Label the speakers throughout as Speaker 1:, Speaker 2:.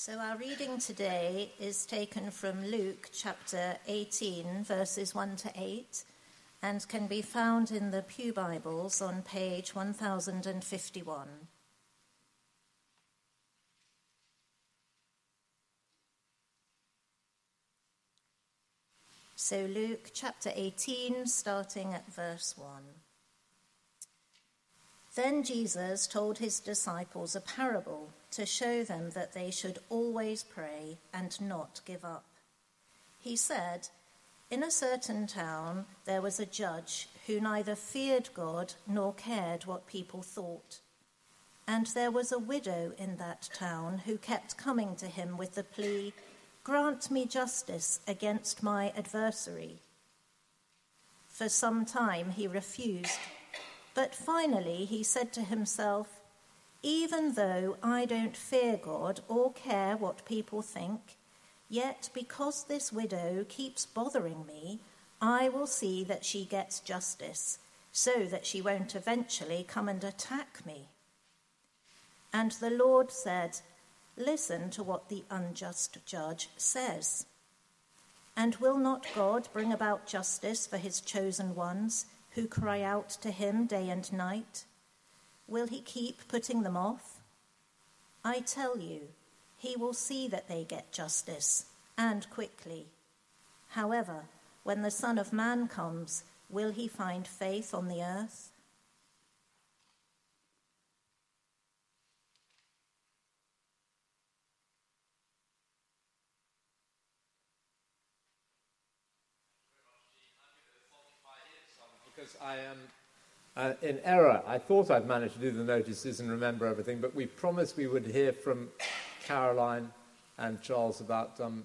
Speaker 1: So, our reading today is taken from Luke chapter 18, verses 1 to 8, and can be found in the Pew Bibles on page 1051. So, Luke chapter 18, starting at verse 1. Then Jesus told his disciples a parable to show them that they should always pray and not give up. He said, In a certain town there was a judge who neither feared God nor cared what people thought. And there was a widow in that town who kept coming to him with the plea, Grant me justice against my adversary. For some time he refused. But finally, he said to himself, Even though I don't fear God or care what people think, yet because this widow keeps bothering me, I will see that she gets justice, so that she won't eventually come and attack me. And the Lord said, Listen to what the unjust judge says. And will not God bring about justice for his chosen ones? Who cry out to him day and night? Will he keep putting them off? I tell you, he will see that they get justice, and quickly. However, when the Son of Man comes, will he find faith on the earth?
Speaker 2: Because I am uh, in error. I thought I'd managed to do the notices and remember everything, but we promised we would hear from Caroline and Charles about um,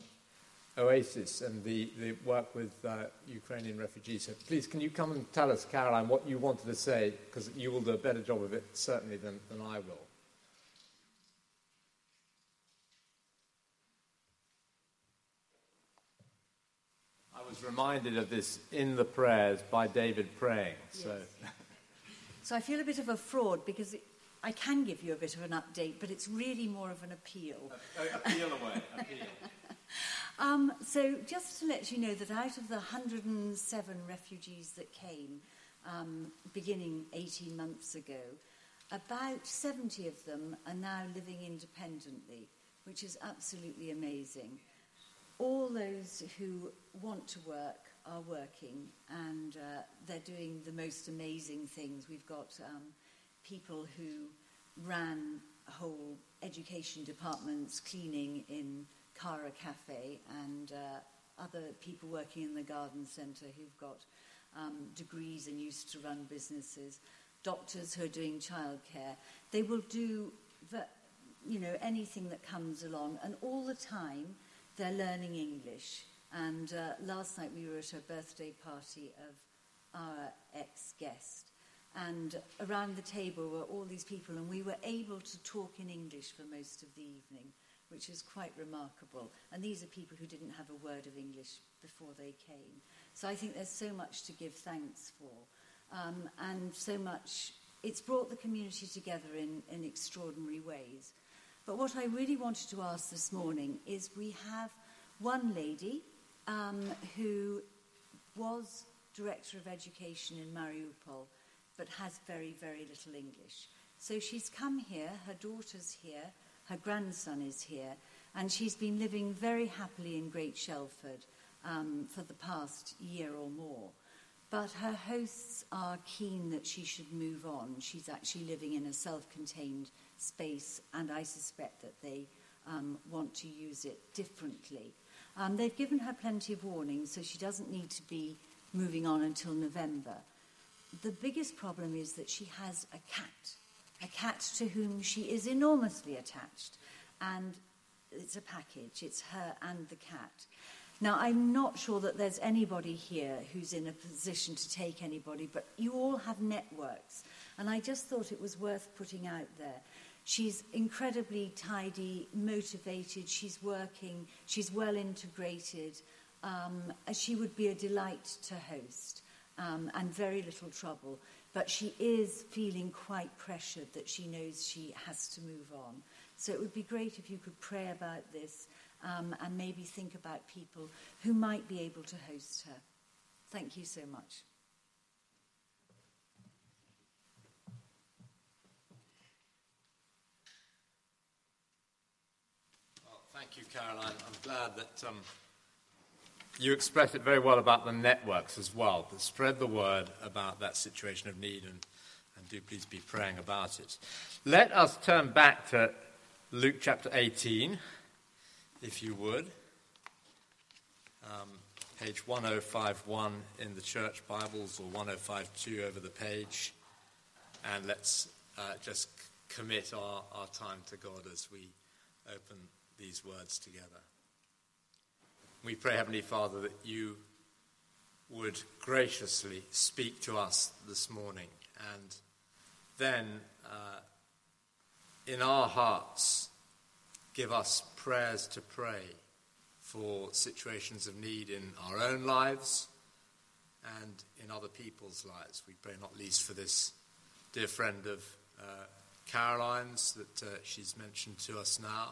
Speaker 2: Oasis and the, the work with uh, Ukrainian refugees. So please, can you come and tell us, Caroline, what you wanted to say? Because you will do a better job of it, certainly, than, than I will. Reminded of this in the prayers by David praying. So,
Speaker 3: yes. so I feel a bit of a fraud because it, I can give you a bit of an update, but it's really more of an appeal.
Speaker 2: Uh, appeal away, appeal.
Speaker 3: um, so just to let you know that out of the 107 refugees that came um, beginning 18 months ago, about 70 of them are now living independently, which is absolutely amazing all those who want to work are working and uh, they're doing the most amazing things. We've got um, people who ran whole education departments cleaning in Cara Cafe and uh, other people working in the garden centre who've got um, degrees and used to run businesses, doctors who are doing childcare. They will do the, you know anything that comes along, and all the time they're learning English. And uh, last night we were at a birthday party of our ex guest. And around the table were all these people, and we were able to talk in English for most of the evening, which is quite remarkable. And these are people who didn't have a word of English before they came. So I think there's so much to give thanks for. Um, and so much, it's brought the community together in, in extraordinary ways. But what I really wanted to ask this morning is we have one lady um, who was Director of Education in Mariupol but has very, very little English. So she's come here, her daughter's here, her grandson is here, and she's been living very happily in Great Shelford um, for the past year or more. But her hosts are keen that she should move on. She's actually living in a self contained space, and I suspect that they um, want to use it differently. Um, they've given her plenty of warning, so she doesn't need to be moving on until November. The biggest problem is that she has a cat, a cat to whom she is enormously attached, and it's a package, it's her and the cat. Now, I'm not sure that there's anybody here who's in a position to take anybody, but you all have networks. And I just thought it was worth putting out there. She's incredibly tidy, motivated, she's working, she's well integrated. Um, she would be a delight to host um, and very little trouble. But she is feeling quite pressured that she knows she has to move on. So it would be great if you could pray about this um, and maybe think about people who might be able to host her. Thank you so much.
Speaker 2: Thank you, Caroline. I'm glad that um, you expressed it very well about the networks as well, to spread the word about that situation of need, and, and do please be praying about it. Let us turn back to Luke chapter 18, if you would. Um, page 1051 in the church Bibles, or 1052 over the page. And let's uh, just commit our, our time to God as we open these words together. We pray, Heavenly Father, that you would graciously speak to us this morning and then uh, in our hearts give us prayers to pray for situations of need in our own lives and in other people's lives. We pray not least for this dear friend of uh, Caroline's that uh, she's mentioned to us now,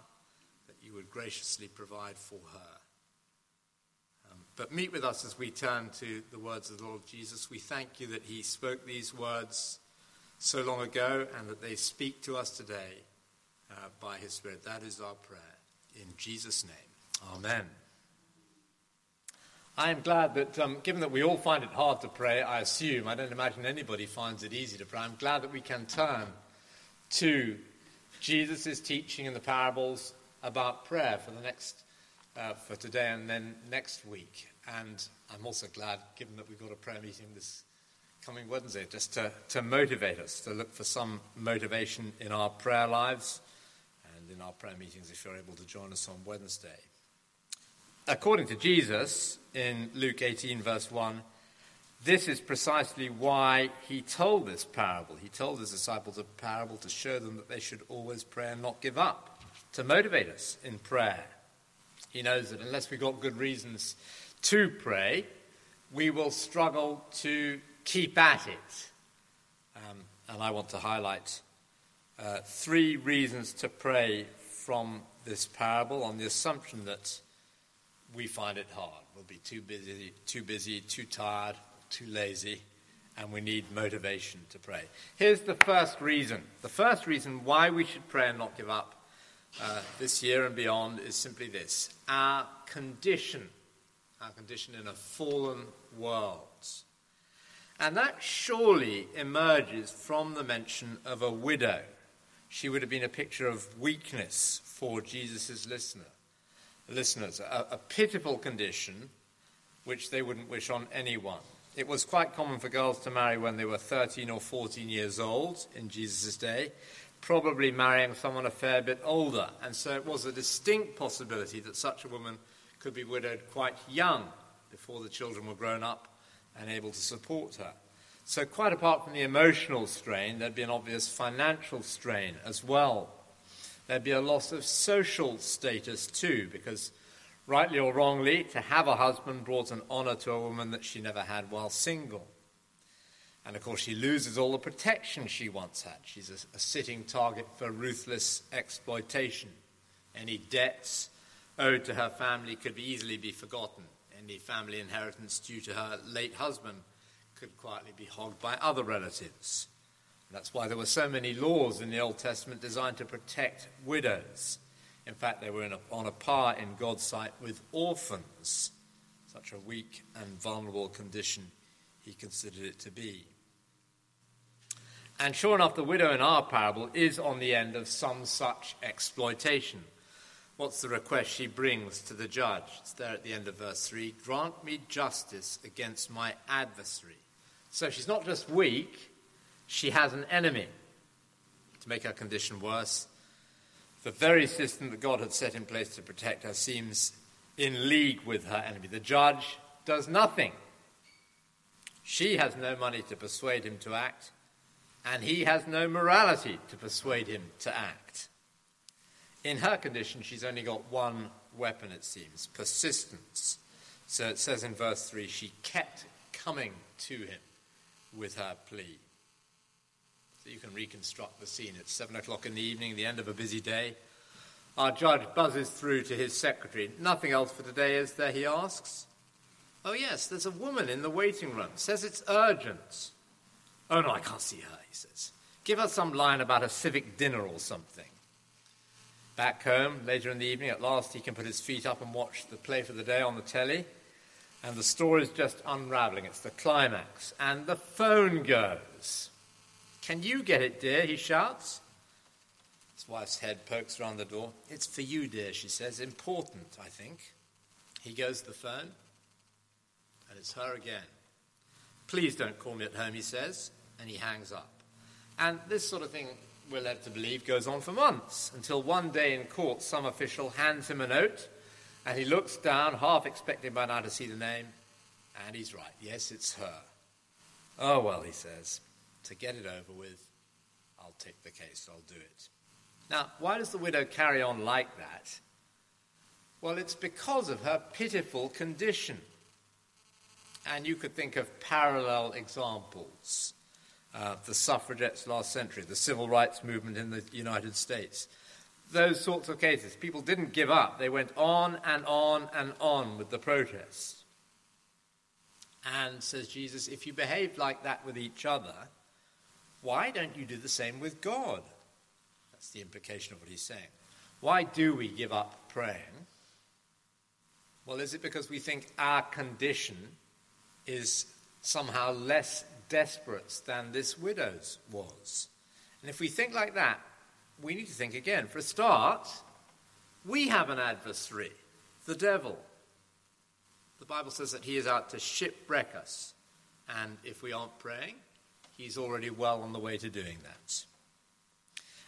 Speaker 2: that you would graciously provide for her. Um, but meet with us as we turn to the words of the Lord Jesus. We thank you that he spoke these words so long ago and that they speak to us today uh, by his Spirit. That is our prayer. In Jesus' name. Amen. I am glad that, um, given that we all find it hard to pray, I assume, I don't imagine anybody finds it easy to pray, I'm glad that we can turn to Jesus' teaching in the parables about prayer for the next, uh, for today and then next week. And I'm also glad, given that we've got a prayer meeting this coming Wednesday, just to, to motivate us, to look for some motivation in our prayer lives in our prayer meetings if you're able to join us on Wednesday. According to Jesus, in Luke 18, verse 1, this is precisely why he told this parable. He told his disciples a parable to show them that they should always pray and not give up, to motivate us in prayer. He knows that unless we've got good reasons to pray, we will struggle to keep at it. Um, and I want to highlight uh, three reasons to pray from this parable on the assumption that we find it hard. We'll be too busy, too busy, too tired, too lazy, and we need motivation to pray. Here's the first reason. The first reason why we should pray and not give up uh, this year and beyond is simply this our condition, our condition in a fallen world. And that surely emerges from the mention of a widow. She would have been a picture of weakness for Jesus' listener listeners, a, a pitiful condition which they wouldn't wish on anyone. It was quite common for girls to marry when they were 13 or 14 years old in Jesus' day, probably marrying someone a fair bit older. And so it was a distinct possibility that such a woman could be widowed quite young before the children were grown up and able to support her. So, quite apart from the emotional strain, there'd be an obvious financial strain as well there'd be a loss of social status too, because rightly or wrongly, to have a husband brought an honor to a woman that she never had while single. And of course, she loses all the protection she once had. She's a, a sitting target for ruthless exploitation. Any debts owed to her family could easily be forgotten. Any family inheritance due to her late husband could quietly be hogged by other relatives. That's why there were so many laws in the Old Testament designed to protect widows. In fact, they were a, on a par in God's sight with orphans, such a weak and vulnerable condition he considered it to be. And sure enough, the widow in our parable is on the end of some such exploitation. What's the request she brings to the judge? It's there at the end of verse 3 Grant me justice against my adversary. So she's not just weak, she has an enemy. To make her condition worse, the very system that God had set in place to protect her seems in league with her enemy. The judge does nothing. She has no money to persuade him to act, and he has no morality to persuade him to act. In her condition, she's only got one weapon, it seems persistence. So it says in verse 3 she kept coming to him with her plea. So you can reconstruct the scene. It's seven o'clock in the evening, the end of a busy day. Our judge buzzes through to his secretary. Nothing else for today, is there? he asks. Oh, yes, there's a woman in the waiting room. Says it's urgent. Oh, no, I can't see her, he says. Give her some line about a civic dinner or something. Back home, later in the evening, at last, he can put his feet up and watch the play for the day on the telly. And the story's just unraveling. It's the climax. And the phone goes. Can you get it, dear? he shouts. His wife's head pokes round the door. It's for you, dear, she says. Important, I think. He goes to the phone, and it's her again. Please don't call me at home, he says, and he hangs up. And this sort of thing, we're led to believe, goes on for months until one day in court, some official hands him a note, and he looks down, half expecting by now to see the name, and he's right. Yes, it's her. Oh, well, he says, to get it over with, I'll take the case, I'll do it. Now, why does the widow carry on like that? Well, it's because of her pitiful condition. And you could think of parallel examples. Uh, the suffragettes last century, the civil rights movement in the United States. Those sorts of cases. People didn't give up. They went on and on and on with the protests. And, says Jesus, if you behave like that with each other, why don't you do the same with God? That's the implication of what he's saying. Why do we give up praying? Well, is it because we think our condition is somehow less desperate than this widow's was? And if we think like that, we need to think again. For a start, we have an adversary, the devil. The Bible says that he is out to shipwreck us. And if we aren't praying, he's already well on the way to doing that.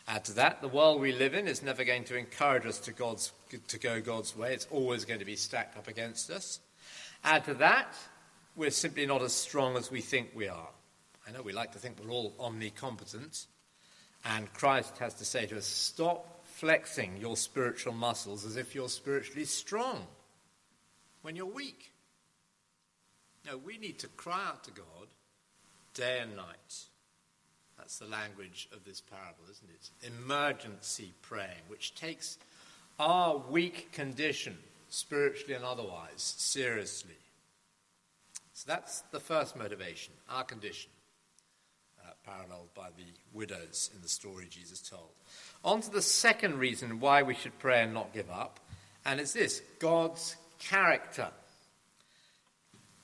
Speaker 2: Add to that, the world we live in is never going to encourage us to, God's, to go God's way. It's always going to be stacked up against us. Add to that, we're simply not as strong as we think we are. I know we like to think we're all omnicompetent, and Christ has to say to us, stop flexing your spiritual muscles as if you're spiritually strong when you're weak. No, we need to cry out to God day and night. That's the language of this parable, isn't it? Emergency praying, which takes our weak condition, spiritually and otherwise, seriously. So that's the first motivation, our condition, paralleled by the widows in the story Jesus told. On to the second reason why we should pray and not give up, and it's this God's character.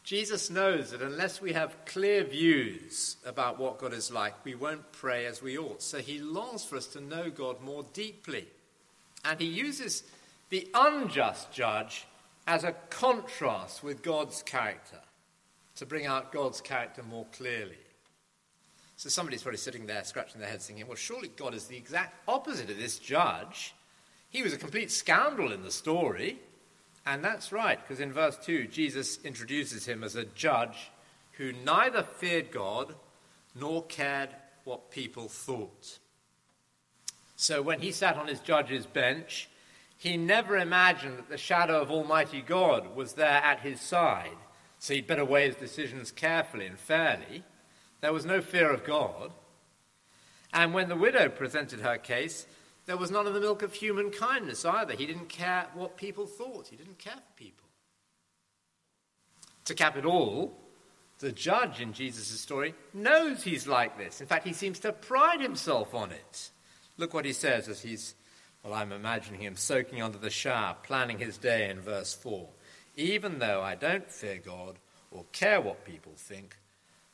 Speaker 2: Jesus knows that unless we have clear views about what God is like, we won't pray as we ought. So he longs for us to know God more deeply. And he uses the unjust judge as a contrast with God's character to bring out God's character more clearly. So somebody's probably sitting there scratching their head thinking, well, surely God is the exact opposite of this judge. He was a complete scoundrel in the story. And that's right, because in verse 2, Jesus introduces him as a judge who neither feared God nor cared what people thought. So when he sat on his judge's bench, he never imagined that the shadow of Almighty God was there at his side, so he'd better weigh his decisions carefully and fairly. There was no fear of God. And when the widow presented her case, there was none of the milk of human kindness either. He didn't care what people thought, he didn't care for people. To cap it all, the judge in Jesus' story knows he's like this. In fact, he seems to pride himself on it. Look what he says as he's, well, I'm imagining him soaking under the shower, planning his day in verse 4. Even though I don't fear God or care what people think,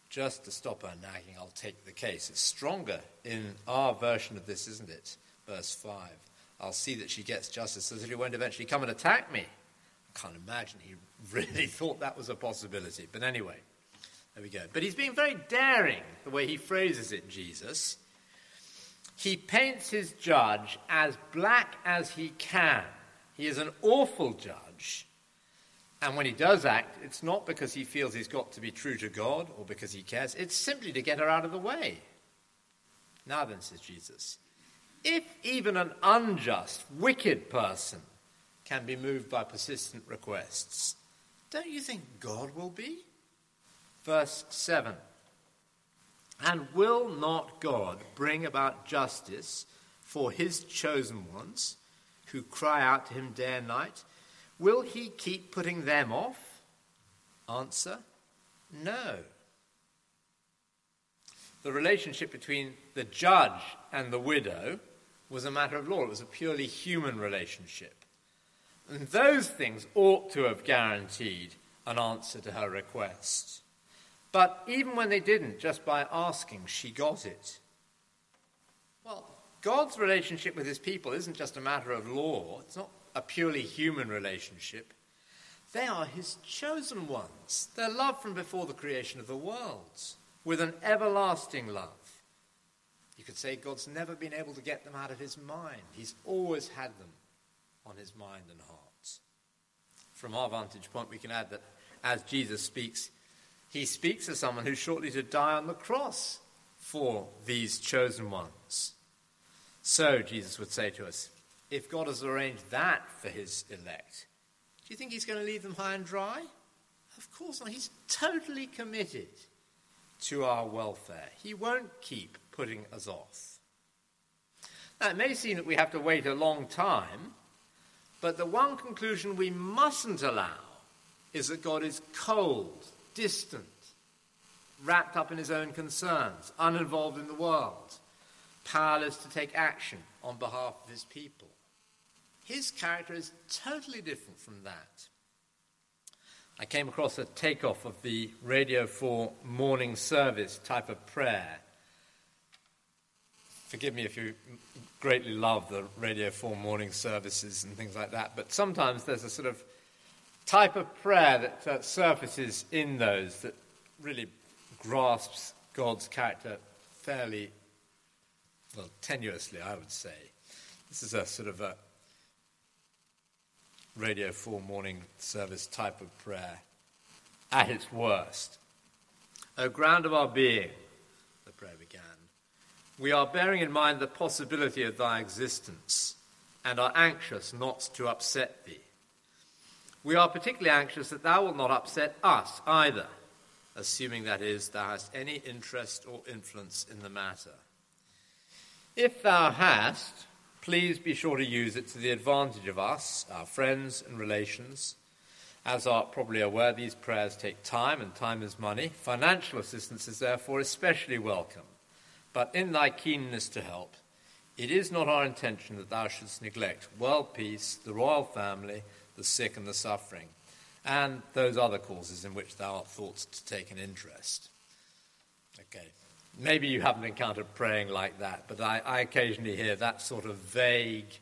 Speaker 2: just to stop her nagging, I'll take the case. It's stronger in our version of this, isn't it? verse 5. I'll see that she gets justice so that he won't eventually come and attack me. I can't imagine he really thought that was a possibility. But anyway, there we go. But he's being very daring, the way he phrases it, Jesus. He paints his judge as black as he can. He is an awful judge. And when he does act, it's not because he feels he's got to be true to God or because he cares. It's simply to get her out of the way. Now then, says Jesus, if even an unjust, wicked person can be moved by persistent requests, don't you think God will be? Verse 7 And will not God bring about justice for his chosen ones who cry out to him day and night? Will he keep putting them off? Answer No. The relationship between the judge and the widow was a matter of law, it was a purely human relationship. And those things ought to have guaranteed an answer to her request. But even when they didn't, just by asking, she got it. Well, God's relationship with his people isn't just a matter of law, it's not a purely human relationship. They are his chosen ones. They're loved from before the creation of the world with an everlasting love. You could say God's never been able to get them out of his mind. He's always had them on his mind and heart. From our vantage point, we can add that as Jesus speaks, he speaks as someone who's shortly to die on the cross for these chosen ones. So, Jesus would say to us, if God has arranged that for his elect, do you think he's going to leave them high and dry? Of course not. He's totally committed to our welfare. He won't keep putting us off. Now, it may seem that we have to wait a long time, but the one conclusion we mustn't allow is that God is cold, distant, wrapped up in his own concerns, uninvolved in the world, powerless to take action on behalf of his people. His character is totally different from that. I came across a takeoff of the Radio 4 morning service type of prayer. Forgive me if you greatly love the Radio 4 morning services and things like that, but sometimes there's a sort of type of prayer that surfaces in those that really grasps God's character fairly, well, tenuously, I would say. This is a sort of a Radio 4 morning service type of prayer at its worst. O ground of our being, the prayer began, we are bearing in mind the possibility of thy existence and are anxious not to upset thee. We are particularly anxious that thou wilt not upset us either, assuming that is, thou hast any interest or influence in the matter. If thou hast, please be sure to use it to the advantage of us, our friends and relations. As art probably aware, these prayers take time, and time is money. Financial assistance is therefore especially welcome. But in thy keenness to help, it is not our intention that thou shouldst neglect world peace, the royal family, the sick and the suffering, and those other causes in which thou art thought to take an interest. Okay. Maybe you haven't encountered praying like that, but I, I occasionally hear that sort of vague,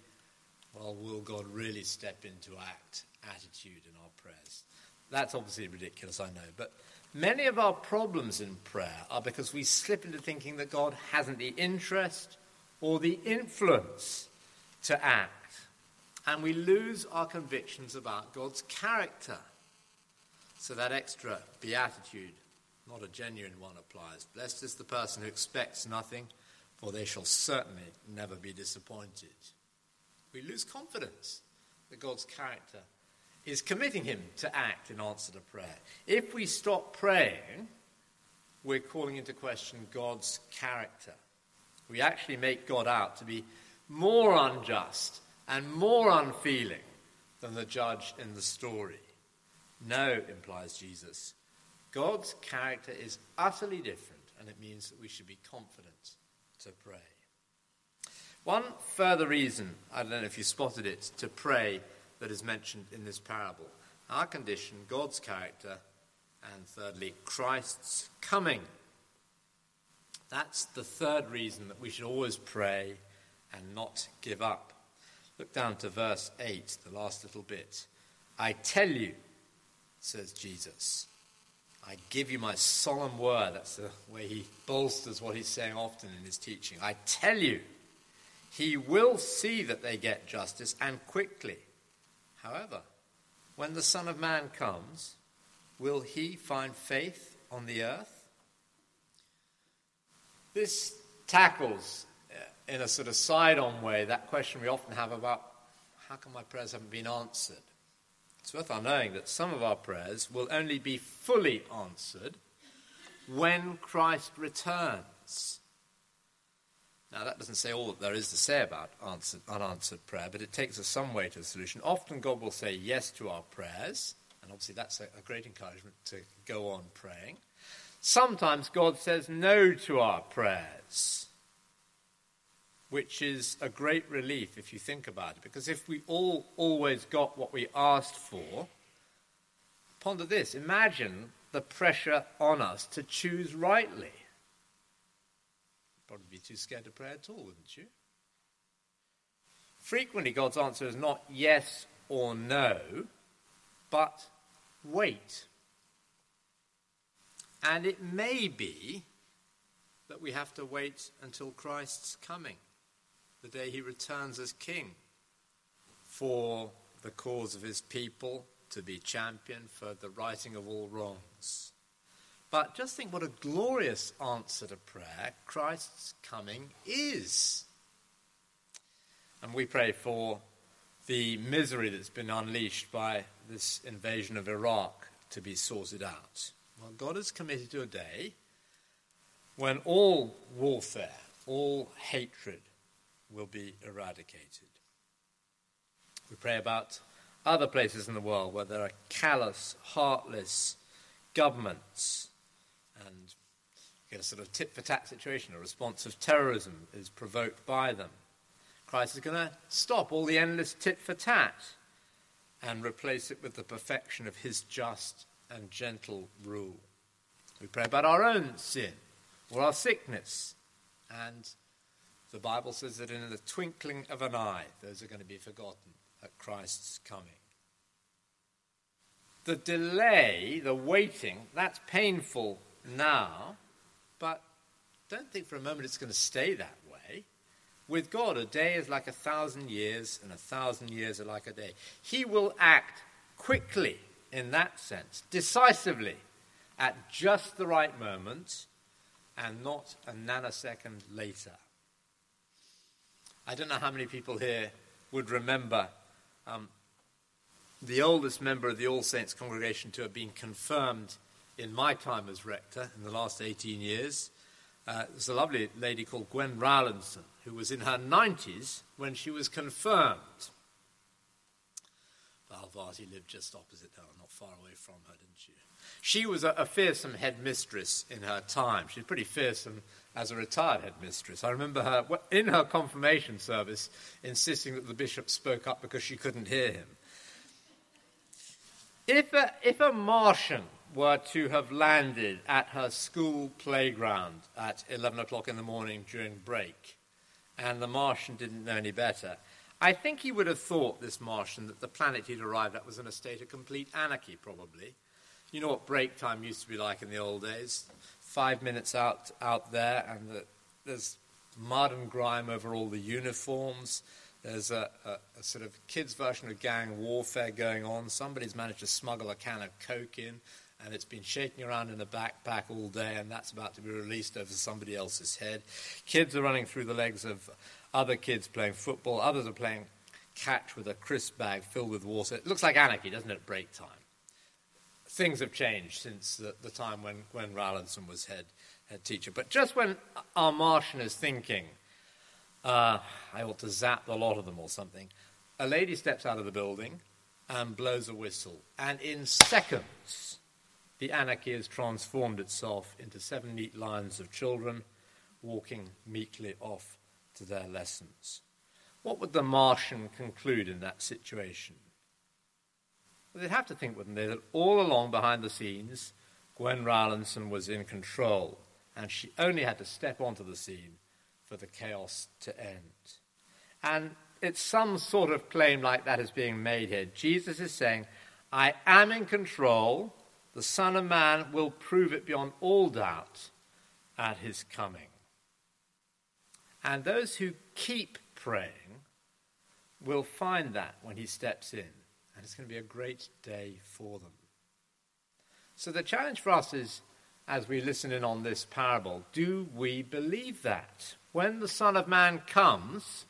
Speaker 2: well, will God really step into act attitude in our prayers? That's obviously ridiculous, I know. But many of our problems in prayer are because we slip into thinking that God hasn't the interest or the influence to act. And we lose our convictions about God's character. So that extra beatitude not a genuine one applies. Blessed is the person who expects nothing, for they shall certainly never be disappointed. We lose confidence that God's character is committing him to act in answer to prayer. If we stop praying, we're calling into question God's character. We actually make God out to be more unjust and more unfeeling than the judge in the story. No, implies Jesus, God's character is utterly different, and it means that we should be confident to pray. One further reason, I don't know if you spotted it, to pray that is mentioned in this parable our condition, God's character, and thirdly, Christ's coming. That's the third reason that we should always pray and not give up. Look down to verse 8, the last little bit. I tell you, says Jesus. I give you my solemn word. That's the way he bolsters what he's saying often in his teaching. I tell you, he will see that they get justice and quickly. However, when the Son of Man comes, will he find faith on the earth? This tackles, uh, in a sort of side on way, that question we often have about how come my prayers haven't been answered? It's worth our knowing that some of our prayers will only be fully answered when Christ returns. Now, that doesn't say all that there is to say about answered, unanswered prayer, but it takes us some way to the solution. Often God will say yes to our prayers, and obviously that's a, a great encouragement to go on praying. Sometimes God says no to our prayers, which is a great relief if you think about it, because if we all always got what we asked for, ponder this imagine the pressure on us to choose rightly probably be too scared to pray at all, wouldn't you? Frequently, God's answer is not yes or no, but wait. And it may be that we have to wait until Christ's coming, the day he returns as king, for the cause of his people to be championed, for the righting of all wrongs. But just think what a glorious answer to prayer Christ's coming is. And we pray for the misery that's been unleashed by this invasion of Iraq to be sorted out. Well, God is committed to a day when all warfare, all hatred will be eradicated. We pray about other places in the world where there are callous, heartless governments and get a sort of tit for tat situation. A response of terrorism is provoked by them. Christ is going to stop all the endless tit for tat and replace it with the perfection of his just and gentle rule. We pray about our own sin or our sickness, and the Bible says that in the twinkling of an eye, those are going to be forgotten at Christ's coming. The delay, the waiting, that's painful now, but don't think for a moment it's going to stay that way. With God, a day is like a thousand years, and a thousand years are like a day. He will act quickly in that sense, decisively, at just the right moment, and not a nanosecond later. I don't know how many people here would remember um, the oldest member of the All Saints congregation to have been confirmed in my time as rector in the last 18 years. Uh, there's a lovely lady called Gwen Rowlandson who was in her 90s when she was confirmed. Valvati lived just opposite her, not far away from her, didn't she? She was a, a fearsome headmistress in her time. She's pretty fearsome as a retired headmistress. I remember her in her confirmation service insisting that the bishop spoke up because she couldn't hear him. If a, if a Martian were to have landed at her school playground at 11 o'clock in the morning during break, and the Martian didn't know any better, I think he would have thought, this Martian, that the planet he'd arrived at was in a state of complete anarchy, probably. You know what break time used to be like in the old days? Five minutes out, out there, and the, there's mud and grime over all the uniforms. There's a, a, a, sort of kids' version of gang warfare going on. Somebody's managed to smuggle a can of Coke in and it's been shaking around in a backpack all day, and that's about to be released over somebody else's head. Kids are running through the legs of other kids playing football, others are playing catch with a crisp bag filled with water. It looks like anarchy, doesn't it, at break time? Things have changed since the, the time when Gwen Rowlandson was head, head teacher. But just when our Martian is thinking, uh, I ought to zap the lot of them or something, a lady steps out of the building and blows a whistle. And in seconds, the anarchy has transformed itself into seven neat lines of children walking meekly off to their lessons. What would the Martian conclude in that situation? They'd have to think, wouldn't they, that all along behind the scenes, Gwen Rowlandson was in control, and she only had to step onto the scene for the chaos to end. And it's some sort of claim like that is being made here. Jesus is saying, I am in control, the Son of Man will prove it beyond all doubt at his coming. And those who keep praying will find that when he steps in. And it's going to be a great day for them. So the challenge for us is, as we listen in on this parable, do we believe that? When the Son of Man comes,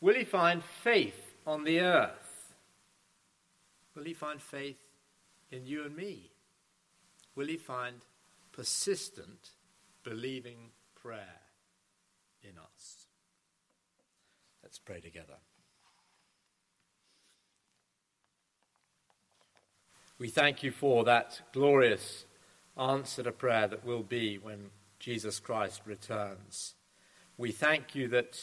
Speaker 2: will he find faith on the earth? Will he find faith in you and me? Will he find persistent, believing prayer in us. Let's pray together. We thank you for that glorious answer to prayer that will be when Jesus Christ returns. We thank you that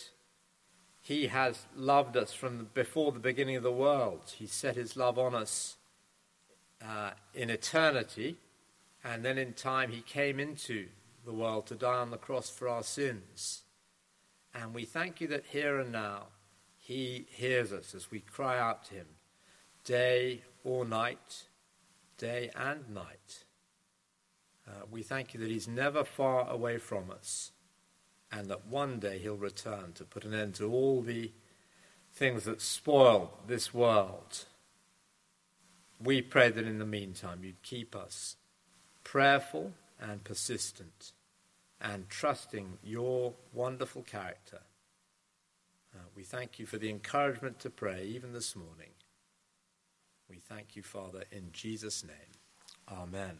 Speaker 2: he has loved us from before the beginning of the world. He set his love on us uh, in eternity, and then in time he came into the world to die on the cross for our sins. And we thank you that here and now he hears us as we cry out to him day or night, day and night. Uh, we thank you that he's never far away from us and that one day he'll return to put an end to all the things that spoil this world. We pray that in the meantime you'd keep us prayerful and persistent and trusting your wonderful character. Uh, we thank you for the encouragement to pray even this morning. We thank you, Father, in Jesus' name. Amen.